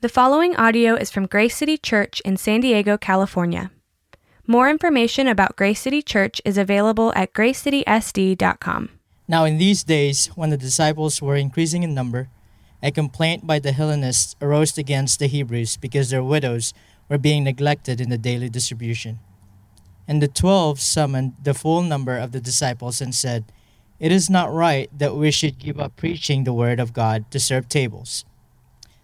The following audio is from Grace City Church in San Diego, California. More information about Grace City Church is available at gracecitysd.com. Now, in these days, when the disciples were increasing in number, a complaint by the Hellenists arose against the Hebrews because their widows were being neglected in the daily distribution. And the twelve summoned the full number of the disciples and said, It is not right that we should give up preaching the word of God to serve tables.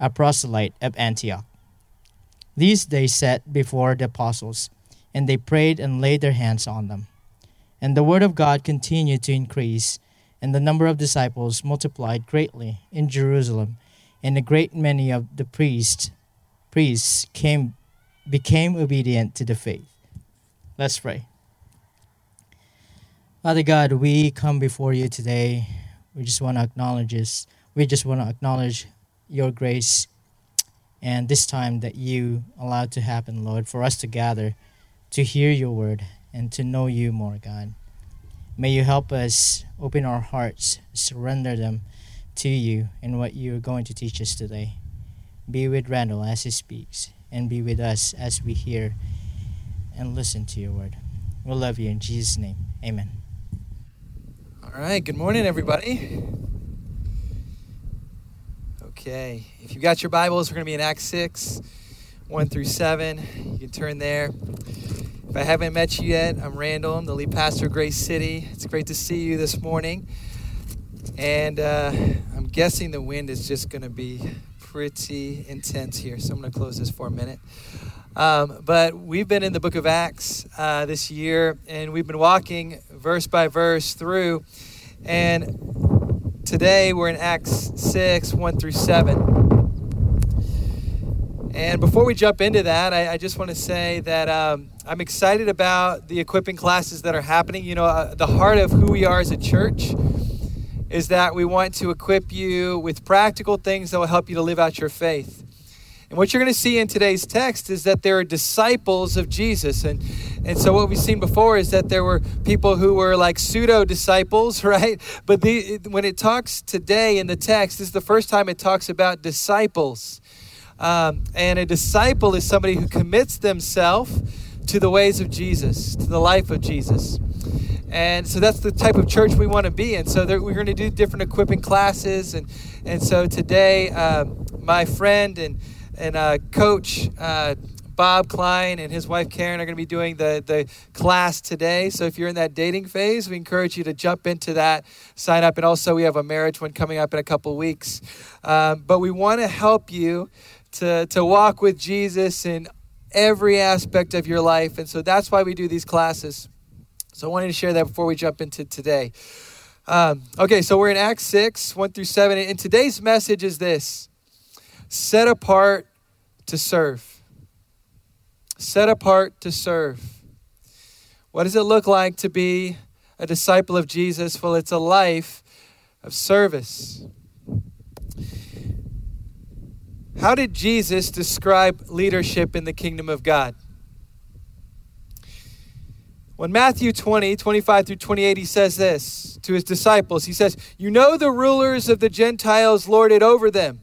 a proselyte of Antioch. These they set before the apostles, and they prayed and laid their hands on them. And the word of God continued to increase, and the number of disciples multiplied greatly in Jerusalem, and a great many of the priests priests came became obedient to the faith. Let's pray. Father God, we come before you today. We just want to acknowledge this. We just want to acknowledge your grace and this time that you allowed to happen, Lord, for us to gather to hear your word and to know you more, God. May you help us open our hearts, surrender them to you and what you're going to teach us today. Be with Randall as he speaks, and be with us as we hear and listen to your word. We love you in Jesus' name. Amen. All right, good morning, everybody. Okay, if you've got your Bibles, we're going to be in Acts 6, 1 through 7. You can turn there. If I haven't met you yet, I'm Randall. I'm the lead pastor of Grace City. It's great to see you this morning. And uh, I'm guessing the wind is just going to be pretty intense here, so I'm going to close this for a minute. Um, but we've been in the book of Acts uh, this year, and we've been walking verse by verse through. And Today we're in Acts 6, 1 through 7. And before we jump into that, I, I just want to say that um, I'm excited about the equipping classes that are happening. You know, uh, the heart of who we are as a church is that we want to equip you with practical things that will help you to live out your faith. And what you're going to see in today's text is that there are disciples of Jesus. And, and so, what we've seen before is that there were people who were like pseudo disciples, right? But the, when it talks today in the text, this is the first time it talks about disciples. Um, and a disciple is somebody who commits themselves to the ways of Jesus, to the life of Jesus. And so that's the type of church we want to be in. So there, we're going to do different equipping classes. And, and so today, um, my friend and and uh, Coach uh, Bob Klein and his wife Karen are going to be doing the, the class today. So if you're in that dating phase, we encourage you to jump into that, sign up. And also, we have a marriage one coming up in a couple weeks. Um, but we want to help you to, to walk with Jesus in every aspect of your life. And so that's why we do these classes. So I wanted to share that before we jump into today. Um, okay, so we're in Acts 6, 1 through 7. And today's message is this set apart to serve. Set apart to serve. What does it look like to be a disciple of Jesus? Well, it's a life of service. How did Jesus describe leadership in the kingdom of God? When Matthew 20, 25 through 28, he says this to his disciples. He says, You know the rulers of the Gentiles lord it over them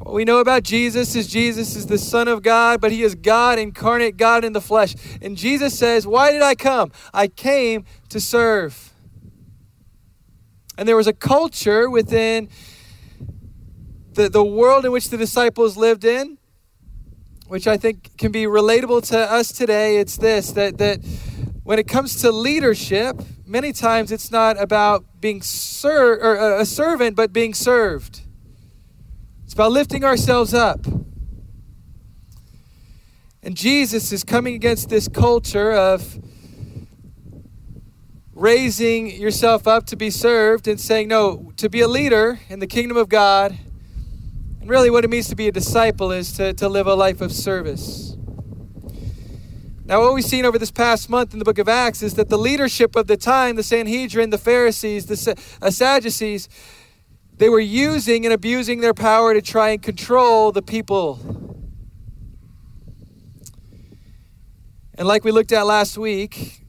What we know about Jesus is Jesus is the Son of God, but he is God incarnate, God in the flesh. And Jesus says, Why did I come? I came to serve. And there was a culture within the, the world in which the disciples lived in, which I think can be relatable to us today. It's this that, that when it comes to leadership, many times it's not about being ser- or uh, a servant, but being served. About lifting ourselves up. And Jesus is coming against this culture of raising yourself up to be served and saying, no, to be a leader in the kingdom of God, and really what it means to be a disciple is to, to live a life of service. Now, what we've seen over this past month in the book of Acts is that the leadership of the time, the Sanhedrin, the Pharisees, the uh, Sadducees, they were using and abusing their power to try and control the people. And like we looked at last week,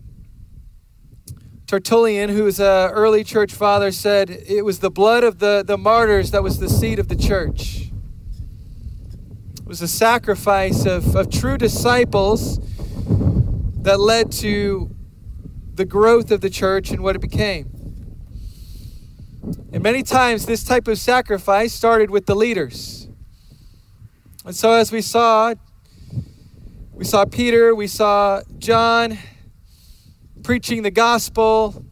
Tertullian, who was an early church father, said it was the blood of the, the martyrs that was the seed of the church. It was a sacrifice of, of true disciples that led to the growth of the church and what it became. And many times, this type of sacrifice started with the leaders. And so, as we saw, we saw Peter, we saw John preaching the gospel,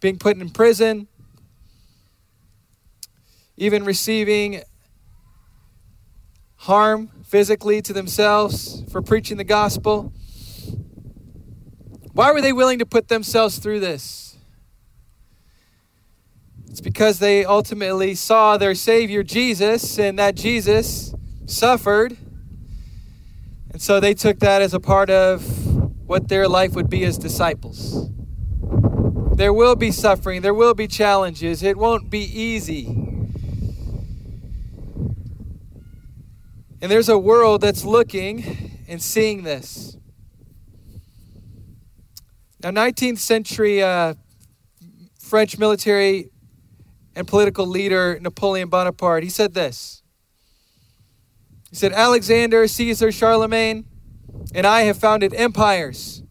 being put in prison, even receiving harm physically to themselves for preaching the gospel. Why were they willing to put themselves through this? It's because they ultimately saw their Savior Jesus and that Jesus suffered. And so they took that as a part of what their life would be as disciples. There will be suffering, there will be challenges, it won't be easy. And there's a world that's looking and seeing this. Now, 19th century uh, French military and political leader Napoleon Bonaparte, he said this. He said, Alexander, Caesar, Charlemagne, and I have founded empires.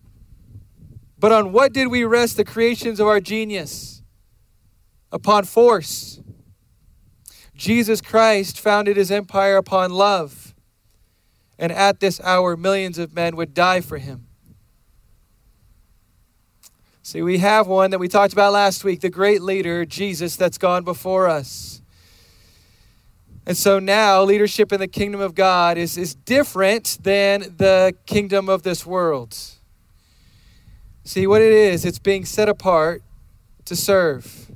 But on what did we rest the creations of our genius? Upon force. Jesus Christ founded his empire upon love. And at this hour, millions of men would die for him. See, we have one that we talked about last week, the great leader, Jesus, that's gone before us. And so now leadership in the kingdom of God is, is different than the kingdom of this world. See what it is, it's being set apart to serve.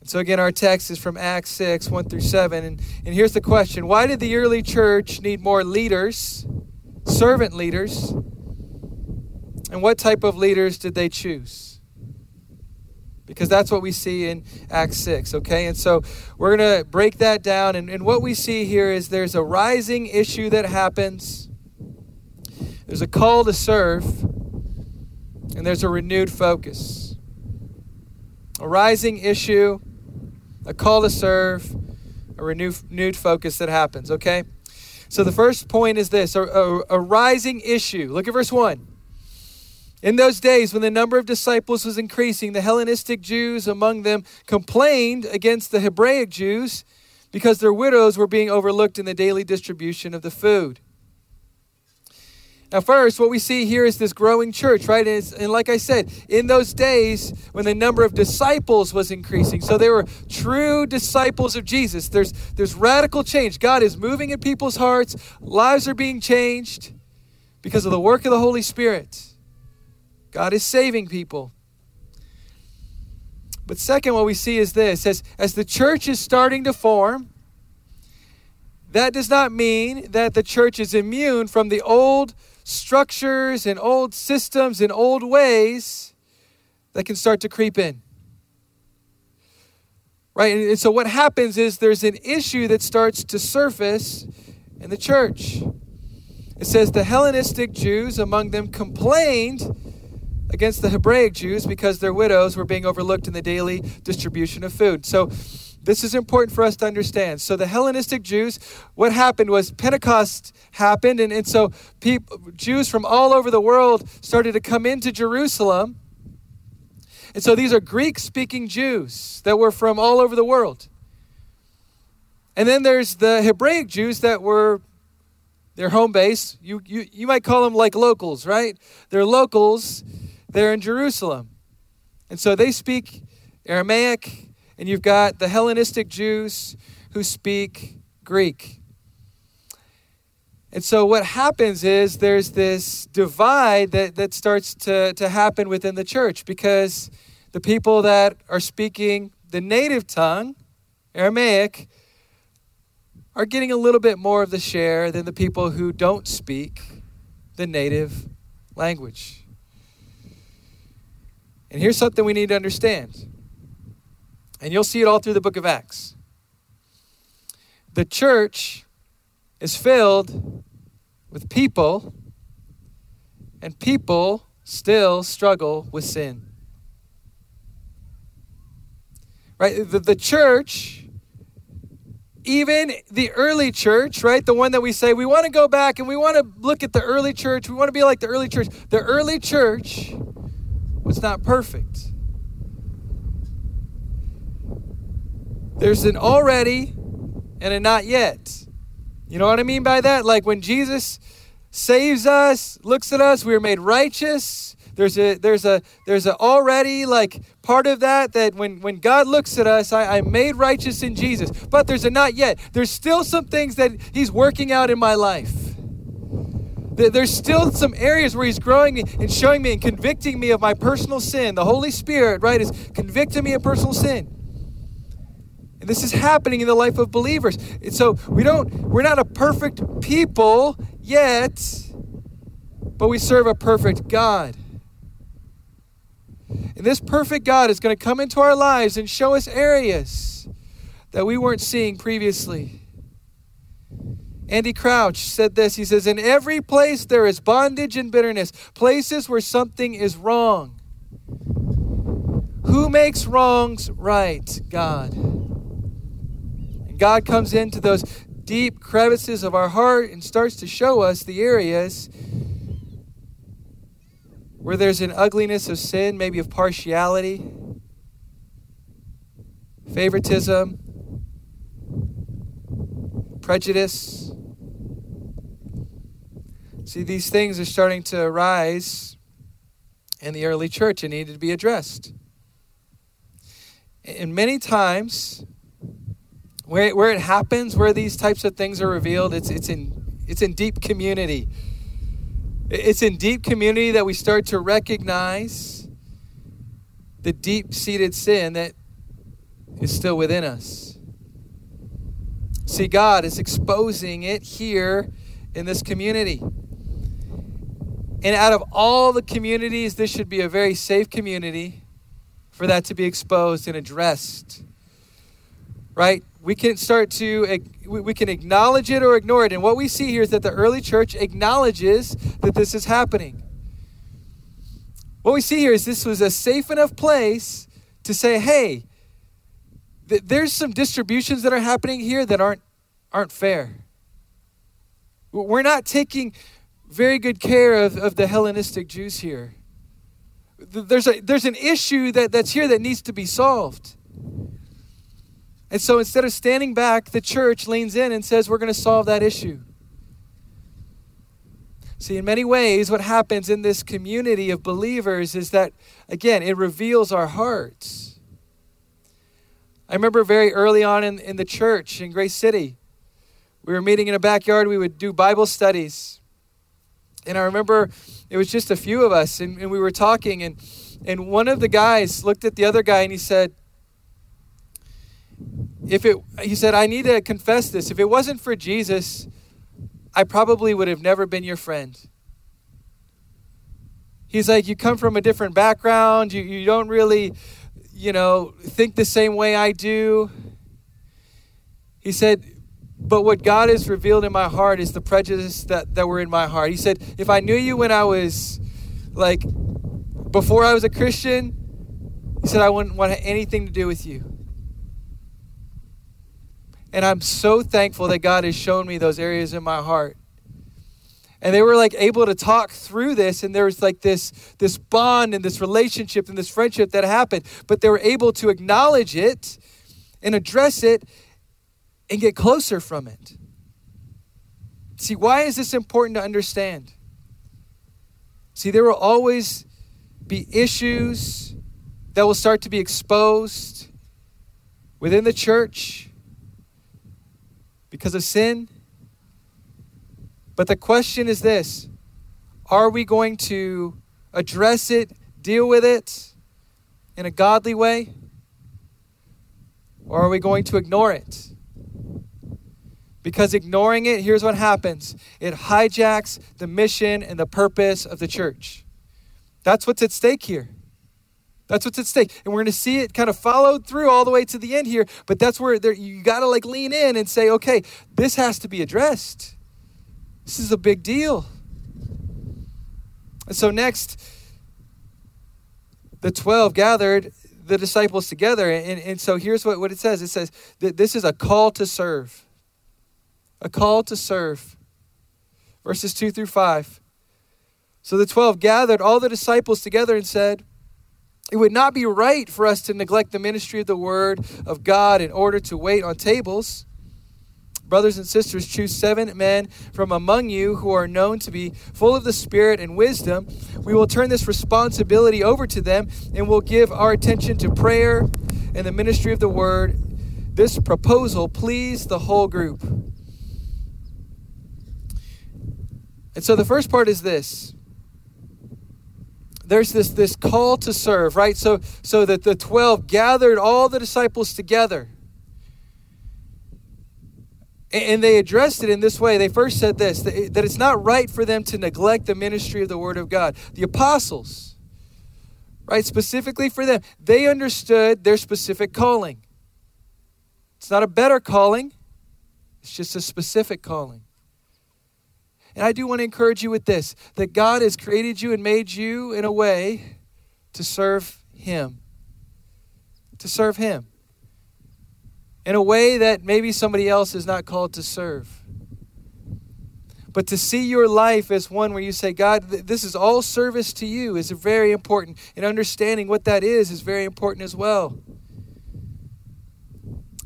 And so again, our text is from Acts 6, 1 through 7. And, and here's the question Why did the early church need more leaders, servant leaders? And what type of leaders did they choose? Because that's what we see in Acts 6, okay? And so we're going to break that down. And, and what we see here is there's a rising issue that happens, there's a call to serve, and there's a renewed focus. A rising issue, a call to serve, a renewed, focus that happens, okay? So the first point is this a, a, a rising issue. Look at verse 1. In those days, when the number of disciples was increasing, the Hellenistic Jews among them complained against the Hebraic Jews because their widows were being overlooked in the daily distribution of the food. Now, first, what we see here is this growing church, right? And, and, like I said, in those days when the number of disciples was increasing, so they were true disciples of Jesus. There's, there's radical change. God is moving in people's hearts, lives are being changed because of the work of the Holy Spirit. God is saving people. But second, what we see is this as, as the church is starting to form, that does not mean that the church is immune from the old structures and old systems and old ways that can start to creep in. Right? And so what happens is there's an issue that starts to surface in the church. It says the Hellenistic Jews among them complained against the Hebraic Jews because their widows were being overlooked in the daily distribution of food. So, this is important for us to understand. So, the Hellenistic Jews, what happened was Pentecost happened, and, and so people, Jews from all over the world started to come into Jerusalem. And so, these are Greek speaking Jews that were from all over the world. And then there's the Hebraic Jews that were They're home base. You, you, you might call them like locals, right? They're locals. They're in Jerusalem. And so they speak Aramaic, and you've got the Hellenistic Jews who speak Greek. And so what happens is there's this divide that, that starts to, to happen within the church because the people that are speaking the native tongue, Aramaic, are getting a little bit more of the share than the people who don't speak the native language. And here's something we need to understand. And you'll see it all through the book of Acts. The church is filled with people, and people still struggle with sin. Right? The, the church, even the early church, right? The one that we say we want to go back and we want to look at the early church, we want to be like the early church. The early church was not perfect. There's an already and a not yet. You know what I mean by that? Like when Jesus saves us, looks at us, we are made righteous. There's a there's a there's a already like part of that that when when God looks at us, I, I'm made righteous in Jesus. But there's a not yet. There's still some things that He's working out in my life. There's still some areas where He's growing me and showing me and convicting me of my personal sin. The Holy Spirit, right, is convicting me of personal sin. And this is happening in the life of believers. And so we don't, we're not a perfect people yet, but we serve a perfect God. And this perfect God is going to come into our lives and show us areas that we weren't seeing previously. Andy Crouch said this. He says, In every place there is bondage and bitterness, places where something is wrong. Who makes wrongs right? God. And God comes into those deep crevices of our heart and starts to show us the areas where there's an ugliness of sin, maybe of partiality, favoritism, prejudice. See, these things are starting to arise in the early church and needed to be addressed. And many times, where, where it happens, where these types of things are revealed, it's, it's, in, it's in deep community. It's in deep community that we start to recognize the deep seated sin that is still within us. See, God is exposing it here in this community. And out of all the communities, this should be a very safe community for that to be exposed and addressed. Right? we can start to we can acknowledge it or ignore it and what we see here is that the early church acknowledges that this is happening what we see here is this was a safe enough place to say hey th- there's some distributions that are happening here that aren't aren't fair we're not taking very good care of, of the hellenistic jews here there's a there's an issue that, that's here that needs to be solved and so instead of standing back, the church leans in and says, We're going to solve that issue. See, in many ways, what happens in this community of believers is that, again, it reveals our hearts. I remember very early on in, in the church in Grace City, we were meeting in a backyard, we would do Bible studies. And I remember it was just a few of us, and, and we were talking, and, and one of the guys looked at the other guy and he said, if it he said i need to confess this. If it wasn't for jesus i probably would have never been your friend. He's like you come from a different background. You, you don't really you know think the same way i do. He said but what god has revealed in my heart is the prejudice that, that were in my heart he said if i knew you when i was like before i was a christian he said i wouldn't want anything to do with you and I'm so thankful that God has shown me those areas in my heart. And they were like able to talk through this, and there was like this, this bond and this relationship and this friendship that happened. But they were able to acknowledge it and address it and get closer from it. See, why is this important to understand? See, there will always be issues that will start to be exposed within the church because of sin. But the question is this are we going to address it, deal with it in a godly way? Or are we going to ignore it? Because ignoring it, here's what happens it hijacks the mission and the purpose of the church. That's what's at stake here. That's what's at stake. And we're going to see it kind of followed through all the way to the end here. But that's where there, you got to like lean in and say, okay, this has to be addressed. This is a big deal. And so, next, the 12 gathered the disciples together. And, and so, here's what, what it says it says that this is a call to serve a call to serve. Verses 2 through 5. So the 12 gathered all the disciples together and said, It would not be right for us to neglect the ministry of the word of God in order to wait on tables. Brothers and sisters, choose seven men from among you who are known to be full of the Spirit and wisdom. We will turn this responsibility over to them and we'll give our attention to prayer and the ministry of the word. This proposal pleased the whole group. And so the first part is this. There's this, this call to serve, right? So, so that the 12 gathered all the disciples together. And they addressed it in this way. They first said this that it's not right for them to neglect the ministry of the Word of God. The apostles, right, specifically for them, they understood their specific calling. It's not a better calling, it's just a specific calling. And I do want to encourage you with this that God has created you and made you in a way to serve Him. To serve Him. In a way that maybe somebody else is not called to serve. But to see your life as one where you say, God, this is all service to you is very important. And understanding what that is is very important as well.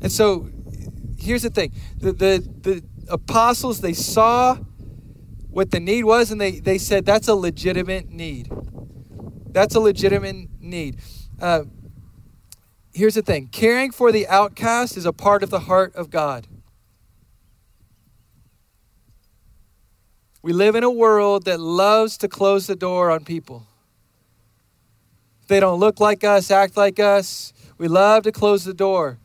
And so here's the thing the, the, the apostles, they saw what the need was, and they, they said that's a legitimate need. That's a legitimate need. Uh, here's the thing caring for the outcast is a part of the heart of God. We live in a world that loves to close the door on people. They don't look like us, act like us, we love to close the door.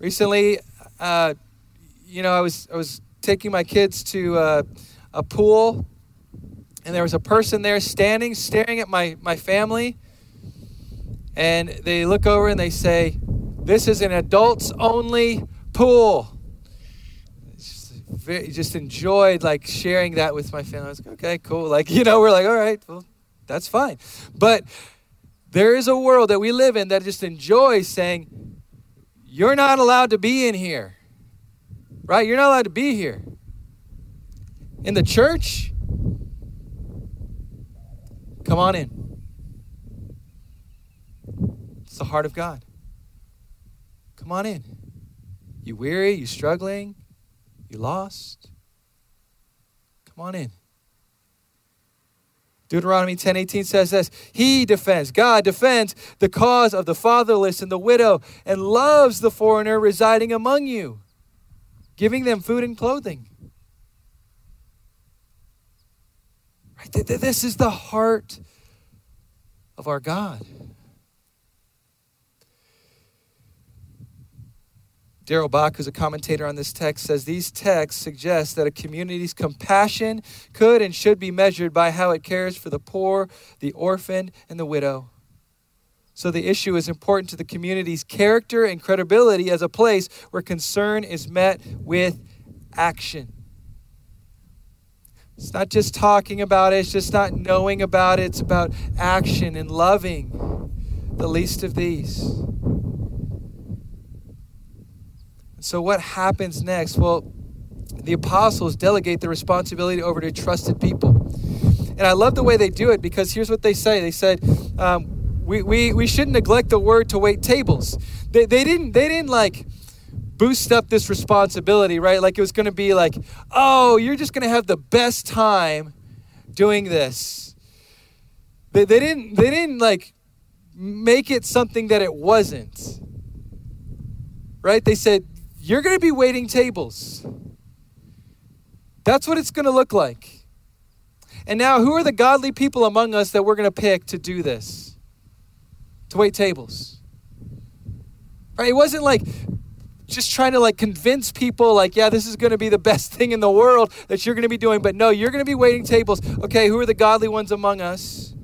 Recently, uh, you know, I was I was taking my kids to uh, a pool, and there was a person there standing, staring at my, my family. And they look over and they say, This is an adults only pool. Just, very, just enjoyed like sharing that with my family. I was like, okay, cool. Like, you know, we're like, all right, well, that's fine. But there is a world that we live in that just enjoys saying, You're not allowed to be in here. Right? You're not allowed to be here in the church, come on in. It's the heart of God. Come on in. You weary, you struggling, you lost. Come on in. Deuteronomy 10:18 says this, he defends, God defends the cause of the fatherless and the widow and loves the foreigner residing among you, giving them food and clothing. Right? This is the heart of our God. Darrell Bock, who's a commentator on this text, says these texts suggest that a community's compassion could and should be measured by how it cares for the poor, the orphan, and the widow. So the issue is important to the community's character and credibility as a place where concern is met with action. It's not just talking about it, it's just not knowing about it. It's about action and loving the least of these. So, what happens next? Well, the apostles delegate the responsibility over to trusted people. And I love the way they do it because here's what they say they said, um, we, we, we shouldn't neglect the word to wait tables. They, they, didn't, they didn't like boost up this responsibility, right? Like it was going to be like, oh, you're just going to have the best time doing this. They, they didn't they didn't like make it something that it wasn't. Right? They said, you're going to be waiting tables. That's what it's going to look like. And now, who are the godly people among us that we're going to pick to do this? To wait tables. Right? It wasn't like just trying to like convince people like yeah this is going to be the best thing in the world that you're going to be doing but no you're going to be waiting tables okay who are the godly ones among us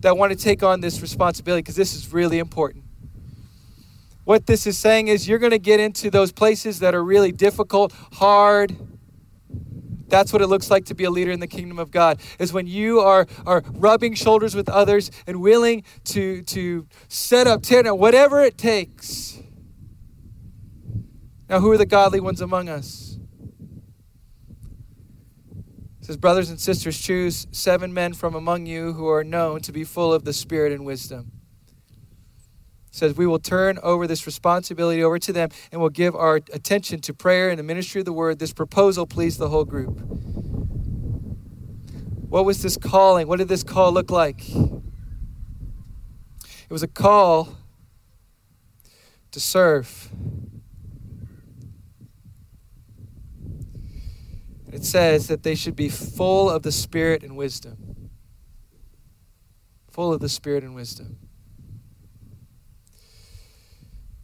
that want to take on this responsibility because this is really important what this is saying is you're going to get into those places that are really difficult hard that's what it looks like to be a leader in the kingdom of God. Is when you are are rubbing shoulders with others and willing to to set up, tear whatever it takes. Now, who are the godly ones among us? It says, brothers and sisters, choose seven men from among you who are known to be full of the Spirit and wisdom says we will turn over this responsibility over to them and we'll give our attention to prayer and the ministry of the word. This proposal pleased the whole group. What was this calling? What did this call look like? It was a call to serve. It says that they should be full of the Spirit and wisdom. Full of the Spirit and wisdom.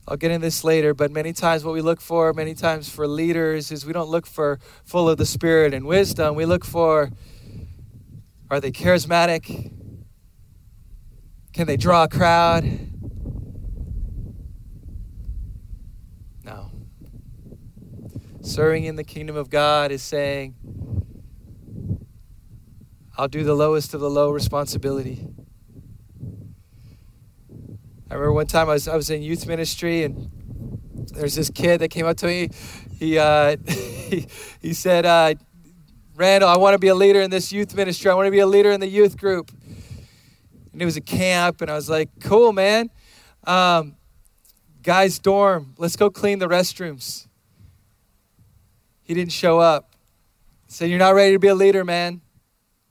I'll get into this later, but many times what we look for, many times for leaders, is we don't look for full of the Spirit and wisdom. We look for are they charismatic? Can they draw a crowd? No. Serving in the kingdom of God is saying, I'll do the lowest of the low responsibility. I remember one time I was I was in youth ministry and there's this kid that came up to me. He uh, he, he said, uh, "Randall, I want to be a leader in this youth ministry. I want to be a leader in the youth group." And it was a camp, and I was like, "Cool, man." Um, guys' dorm. Let's go clean the restrooms. He didn't show up. said, "You're not ready to be a leader, man.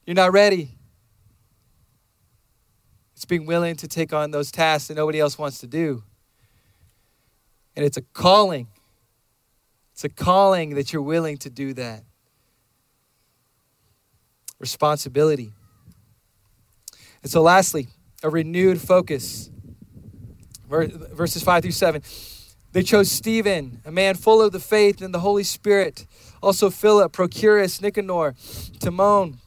You're not ready." It's being willing to take on those tasks that nobody else wants to do. And it's a calling. It's a calling that you're willing to do that. Responsibility. And so, lastly, a renewed focus. Verses 5 through 7. They chose Stephen, a man full of the faith and the Holy Spirit. Also, Philip, Prochorus, Nicanor, Timon,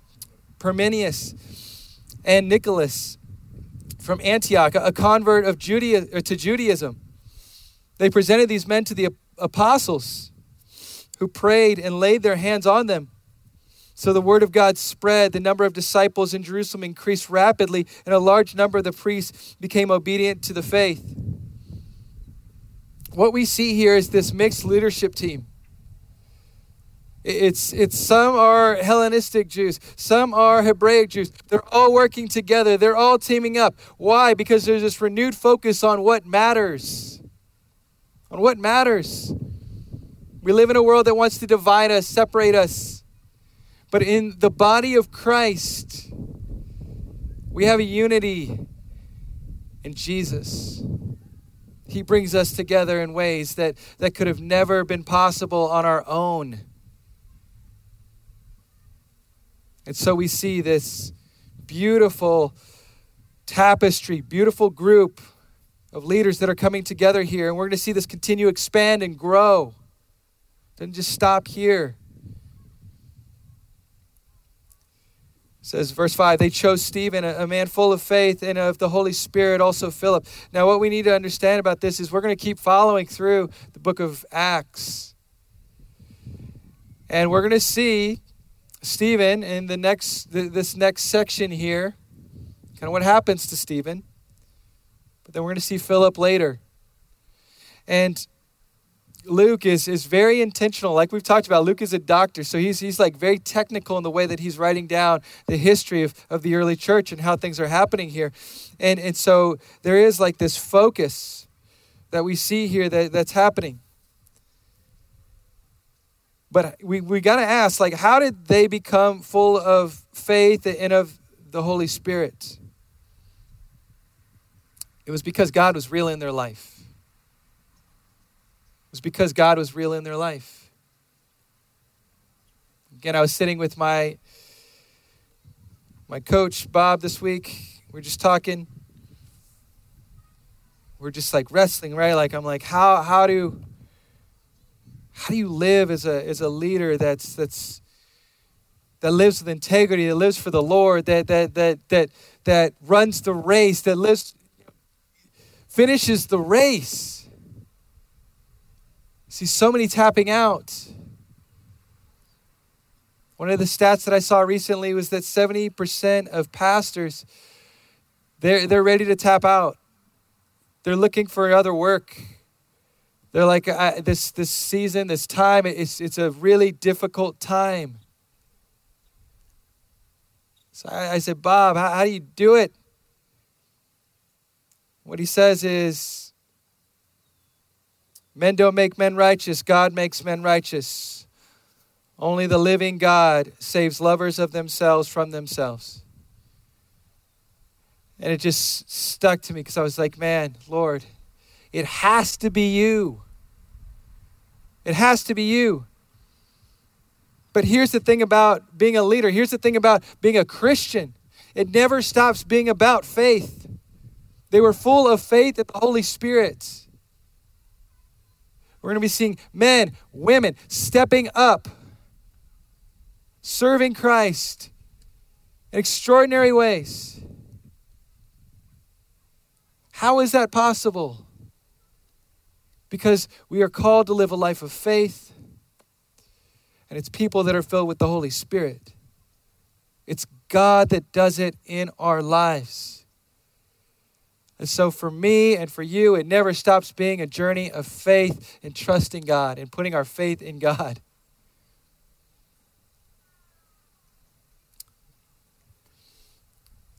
Parmenius, and Nicholas from Antioch, a convert of Judea, uh, to Judaism. They presented these men to the apostles who prayed and laid their hands on them. So the word of God spread. The number of disciples in Jerusalem increased rapidly, and a large number of the priests became obedient to the faith. What we see here is this mixed leadership team. It's, it's some are Hellenistic Jews, some are Hebraic Jews. They're all working together, they're all teaming up. Why? Because there's this renewed focus on what matters. On what matters. We live in a world that wants to divide us, separate us. But in the body of Christ, we have a unity in Jesus. He brings us together in ways that, that could have never been possible on our own. And so we see this beautiful tapestry, beautiful group of leaders that are coming together here. And we're going to see this continue expand and grow. Doesn't just stop here. Says verse 5 they chose stephen a, man full of faith and of the holy spirit also philip now what we need to understand about this is we're going to keep following through the book of acts and we're going to see Stephen in the next this next section here, kind of what happens to Stephen. But then we're going to see Philip later. And Luke is, is very intentional. Like we've talked about, Luke is a doctor, so he's, he's like very technical in the way that he's writing down the history of, of the early church and how things are happening here. And, and so there is like this focus that we see here that, that's happening. But we, we got to ask, like, how did they become full of faith and of the Holy Spirit? It was because God was real in their life. Was because God was real in their life. Again, I was sitting with my my coach Bob this week. We're just talking. We're just like wrestling, right? Like I'm like, how how do how do you live as a as a leader that's that's that lives with integrity, that lives for the Lord, that that that that that runs the race, that lives finishes the race. See so many tapping out. One of the stats that I saw recently was that 70% of pastors they're, they're ready to tap out. They're looking for other work. They're like, this, this season, this time, it's, it's a really difficult time. So I, I said, Bob, how, how do you do it? What he says is, men don't make men righteous, God makes men righteous. Only the living God saves lovers of themselves from themselves. And it just stuck to me because I was like, man, Lord, it has to be you. It has to be you. But here's the thing about being a leader. Here's the thing about being a Christian. It never stops being about faith. They were full of faith in the Holy Spirit. We're going to be seeing men, women stepping up serving Christ in extraordinary ways. How is that possible? Because we are called to live a life of faith, and it's people that are filled with the Holy Spirit. It's God that does it in our lives. And so, for me and for you, it never stops being a journey of faith and trusting God and putting our faith in God.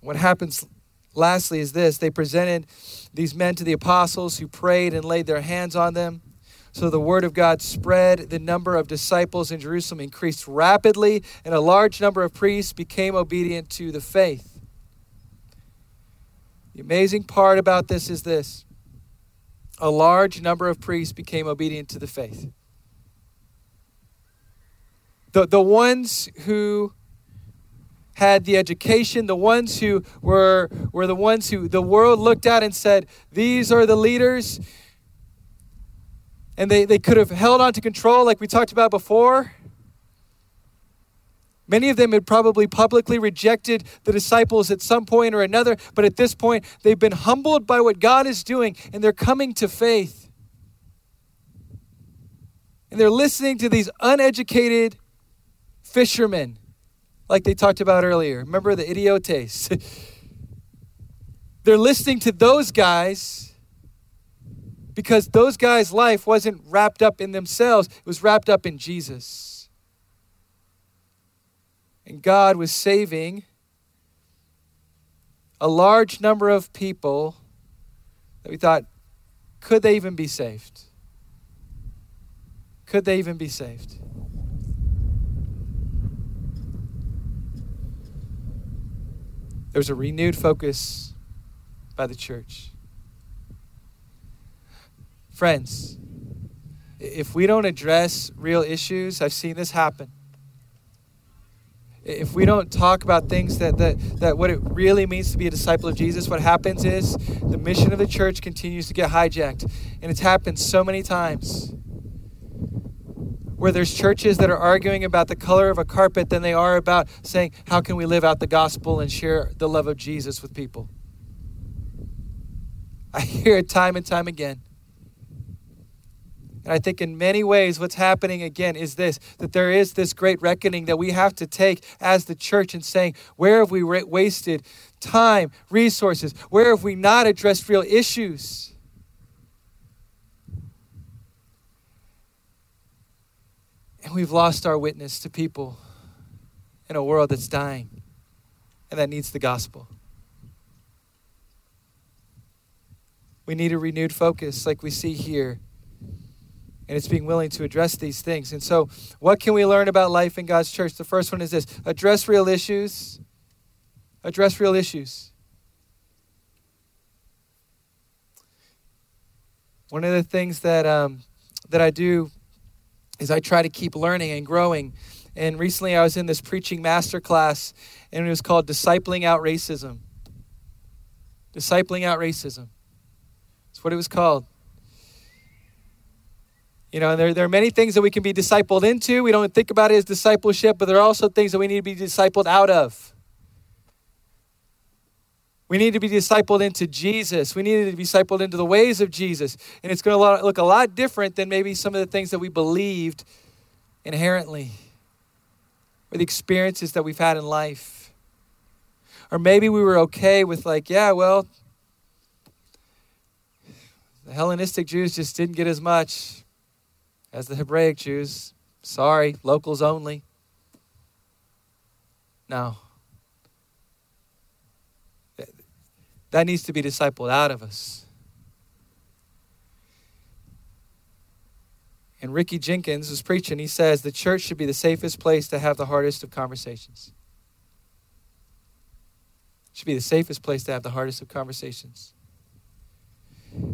What happens lastly is this they presented these men to the apostles who prayed and laid their hands on them. So the word of God spread. The number of disciples in Jerusalem increased rapidly, and a large number of priests became obedient to the faith. The amazing part about this is this a large number of priests became obedient to the faith. The, the ones who had the education, the ones who were, were the ones who the world looked at and said, These are the leaders. And they, they could have held on to control, like we talked about before. Many of them had probably publicly rejected the disciples at some point or another, but at this point, they've been humbled by what God is doing and they're coming to faith. And they're listening to these uneducated fishermen like they talked about earlier. Remember the idiotes? They're listening to those guys because those guys' life wasn't wrapped up in themselves, it was wrapped up in Jesus. And God was saving a large number of people that we thought, could they even be saved? Could they even be saved? There was a renewed focus by the church. Friends, if we don't address real issues, I've seen this happen. If we don't talk about things that, that, that what it really means to be a disciple of Jesus, what happens is the mission of the church continues to get hijacked. And it's happened so many times where there's churches that are arguing about the color of a carpet than they are about saying, how can we live out the gospel and share the love of Jesus with people? I hear it time and time again. And I think in many ways, what's happening again is this that there is this great reckoning that we have to take as the church and saying, where have we wasted time, resources? Where have we not addressed real issues? And we've lost our witness to people in a world that's dying and that needs the gospel. We need a renewed focus, like we see here And it's being willing to address these things. And so, what can we learn about life in God's church? The first one is this address real issues. Address real issues. One of the things that, um, that I do is I try to keep learning and growing. And recently I was in this preaching master class, and it was called Discipling Out Racism. Discipling Out Racism. That's what it was called. You know, there, there are many things that we can be discipled into. We don't think about it as discipleship, but there are also things that we need to be discipled out of. We need to be discipled into Jesus. We need to be discipled into the ways of Jesus. And it's going to look a lot different than maybe some of the things that we believed inherently or the experiences that we've had in life. Or maybe we were okay with, like, yeah, well, the Hellenistic Jews just didn't get as much as the Hebraic Jews. Sorry, locals only. No. That needs to be discipled out of us. And Ricky Jenkins was preaching. He says the church should be the safest place to have the hardest of conversations. It should be the safest place to have the hardest of conversations.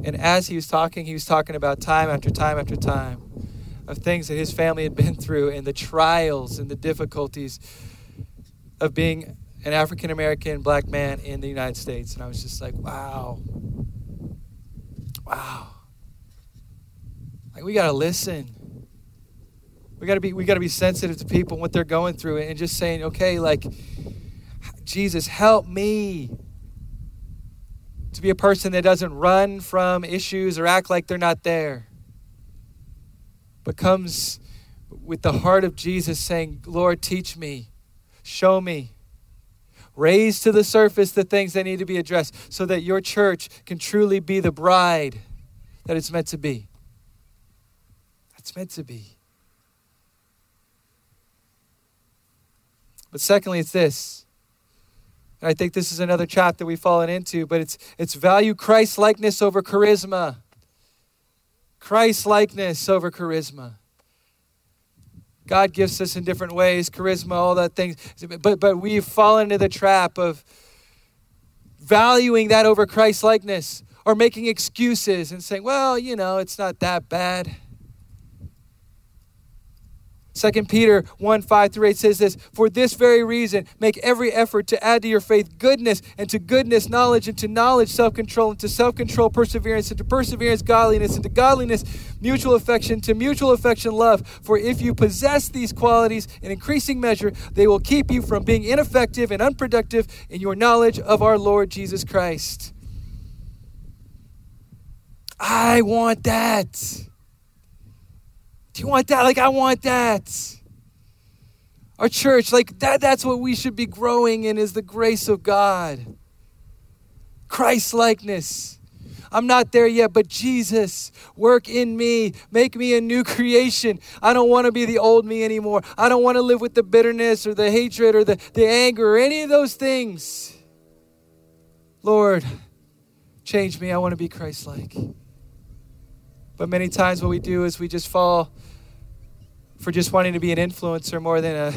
And as he was talking, he was talking about time after time after time of things that his family had been through and the trials and the difficulties of being an African American black man in the United States. And I was just like, wow. Wow. Like we gotta listen. We gotta be we gotta be sensitive to people and what they're going through and just saying, okay, like Jesus, help me to be a person that doesn't run from issues or act like they're not there. But comes with the heart of Jesus saying, Lord, teach me, show me, Raise to the surface the things that need to be addressed so that your church can truly be the bride that it's meant to be. That's meant to be. But secondly, it's this. I think this is another trap that we've fallen into, but it's it's value Christ likeness over charisma. Christ likeness over charisma. God gifts us in different ways, charisma, all that things. But but we've fallen into the trap of valuing that over Christ likeness or making excuses and saying, well, you know, it's not that bad. Second Peter 1 5 through 8 says this For this very reason, make every effort to add to your faith goodness, and to goodness, knowledge, and to knowledge, self control, and to self control, perseverance, and to perseverance, godliness, and to godliness, mutual affection, to mutual affection, love. For if you possess these qualities in increasing measure, they will keep you from being ineffective and unproductive in your knowledge of our Lord Jesus Christ. I want that. Do you want that? Like, I want that. Our church, like, that, that's what we should be growing in is the grace of God. Christ likeness. I'm not there yet, but Jesus, work in me. Make me a new creation. I don't want to be the old me anymore. I don't want to live with the bitterness or the hatred or the, the anger or any of those things. Lord, change me. I want to be Christ like. But many times what we do is we just fall for just wanting to be an influencer more than a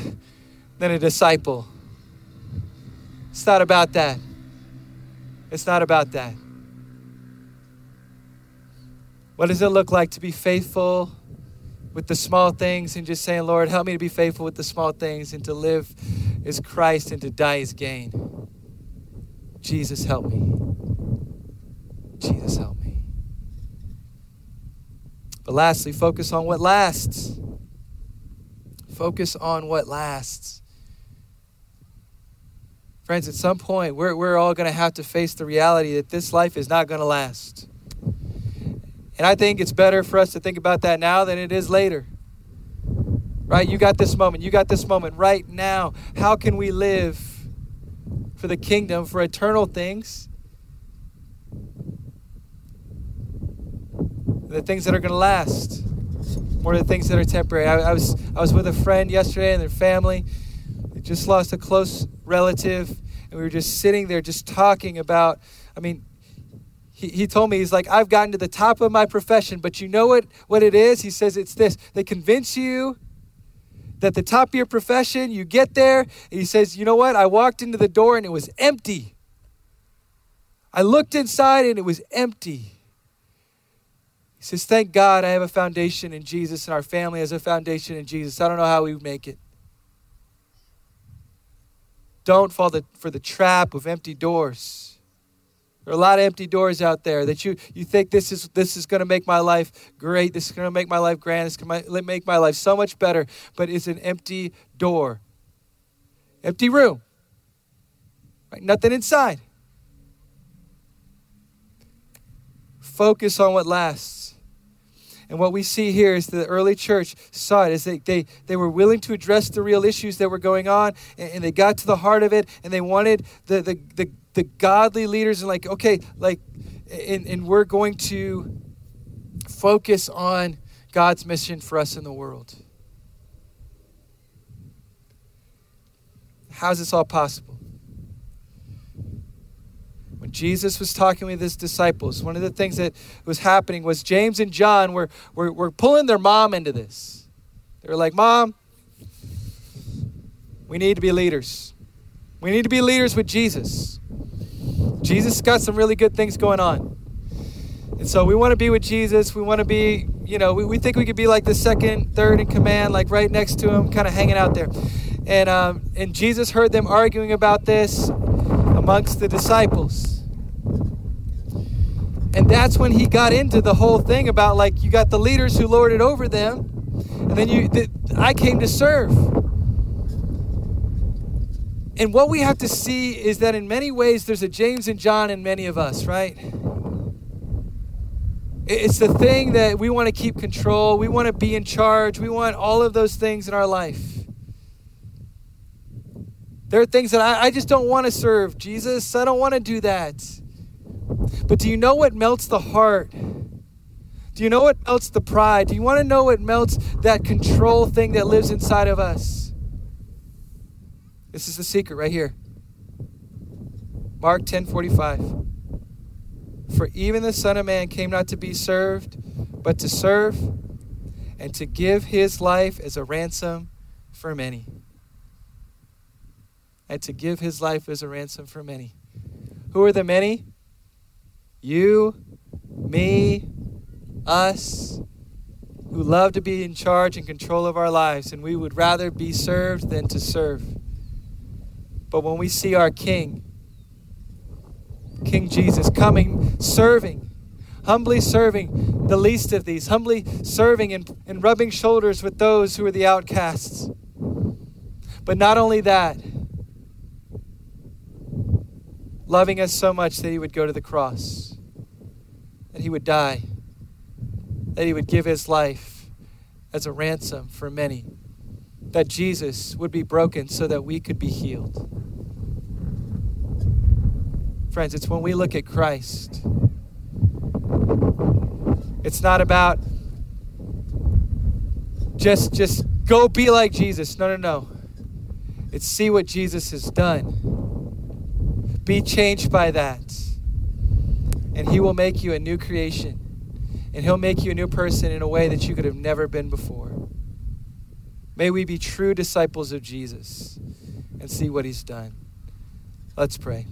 than a disciple. It's not about that. It's not about that. What does it look like to be faithful with the small things and just saying, Lord, help me to be faithful with the small things and to live as Christ and to die as gain? Jesus, help me. Jesus, help me. But lastly, focus on what lasts. Focus on what lasts. Friends, at some point, we're, we're all going to have to face the reality that this life is not going to last. And I think it's better for us to think about that now than it is later. Right? You got this moment. You got this moment right now. How can we live for the kingdom, for eternal things? The things that are going to last more of the things that are temporary. I, I, was I was with a friend yesterday and their family. They just lost a close relative, and we were just sitting there just talking about. I mean, he, he told me, he's like, I've gotten to the top of my profession, but you know what, what it is? He says it's this. They convince you that the top of your profession, you get there, and he says, you know what? I walked into the door and it was empty. I looked inside and it was empty. Says, Thank God I have a foundation in Jesus and our family has a foundation in Jesus. I don't know how we make it. Don't fall the, for the trap of empty doors. There are a lot of empty doors out there that you, you think this is, this is going to make my life great. This is going to make my life grand. It's going to make my life so much better. But it's an empty door, empty room. Right? Nothing inside. Focus on what lasts. And what we see here is the early church saw it is they, they, they were willing to address the real issues that were going on and, and they got to the heart of it and they wanted the, the, the the godly leaders and like okay like and, and we're going to focus on god's mission for us in the world. How's this all possible jesus was talking with his disciples one of the things that was happening was james and john were, were, were pulling their mom into this they were like mom we need to be leaders we need to be leaders with jesus Jesus got some really good things going on. And so we want to be with Jesus. We want to be, you know, we, we think we could be like the second, third in command, like right next to him, kind of hanging out there. And, um, and Jesus heard them arguing about this amongst the disciples. And that's when he got into the whole thing about like you got the leaders who lord it over them, and then you, the, I came to serve. And what we have to see is that in many ways there's a James and John in many of us, right? It's the thing that we want to keep control. We want to be in charge. We want all of those things in our life. There are things that I, I just don't want to serve. Jesus, I don't want to do that. But do you know what melts the heart? Do you know what melts the pride? Do you want to know what melts that control thing that lives inside of us? This is the secret right here. Mark 10:45. For even the Son of Man came not to be served, but to serve and to give his life as a ransom for many. And to give his life as a ransom for many. Who are the many? You, me, us, who love to be in charge and control of our lives, and we would rather be served than to serve. But when we see our King, King Jesus, coming, serving, humbly serving the least of these, humbly serving and, and rubbing shoulders with those who are the outcasts. But not only that, loving us so much that he would go to the cross, that he would die, that he would give his life as a ransom for many that Jesus would be broken so that we could be healed. Friends, it's when we look at Christ. It's not about just just go be like Jesus. No, no, no. It's see what Jesus has done. Be changed by that. And he will make you a new creation. And he'll make you a new person in a way that you could have never been before. May we be true disciples of Jesus and see what he's done. Let's pray.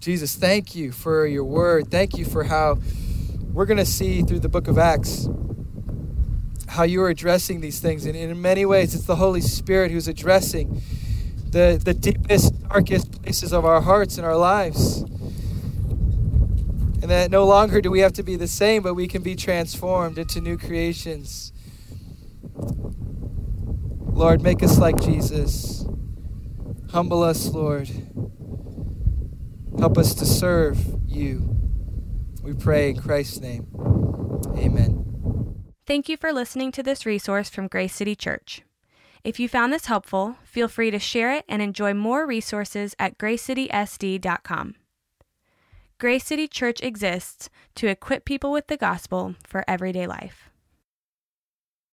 Jesus, thank you for your word. Thank you for how we're going to see through the book of Acts how you are addressing these things. And in many ways, it's the Holy Spirit who's addressing the, the deepest, darkest places of our hearts and our lives. And that no longer do we have to be the same, but we can be transformed into new creations Lord, make us like Jesus. Humble us, Lord. Help us to serve you. We pray in Christ's name. Amen. Thank you for listening to this resource from Grace City Church. If you found this helpful, feel free to share it and enjoy more resources at gracecitysd.com. Grace City Church exists to equip people with the gospel for everyday life.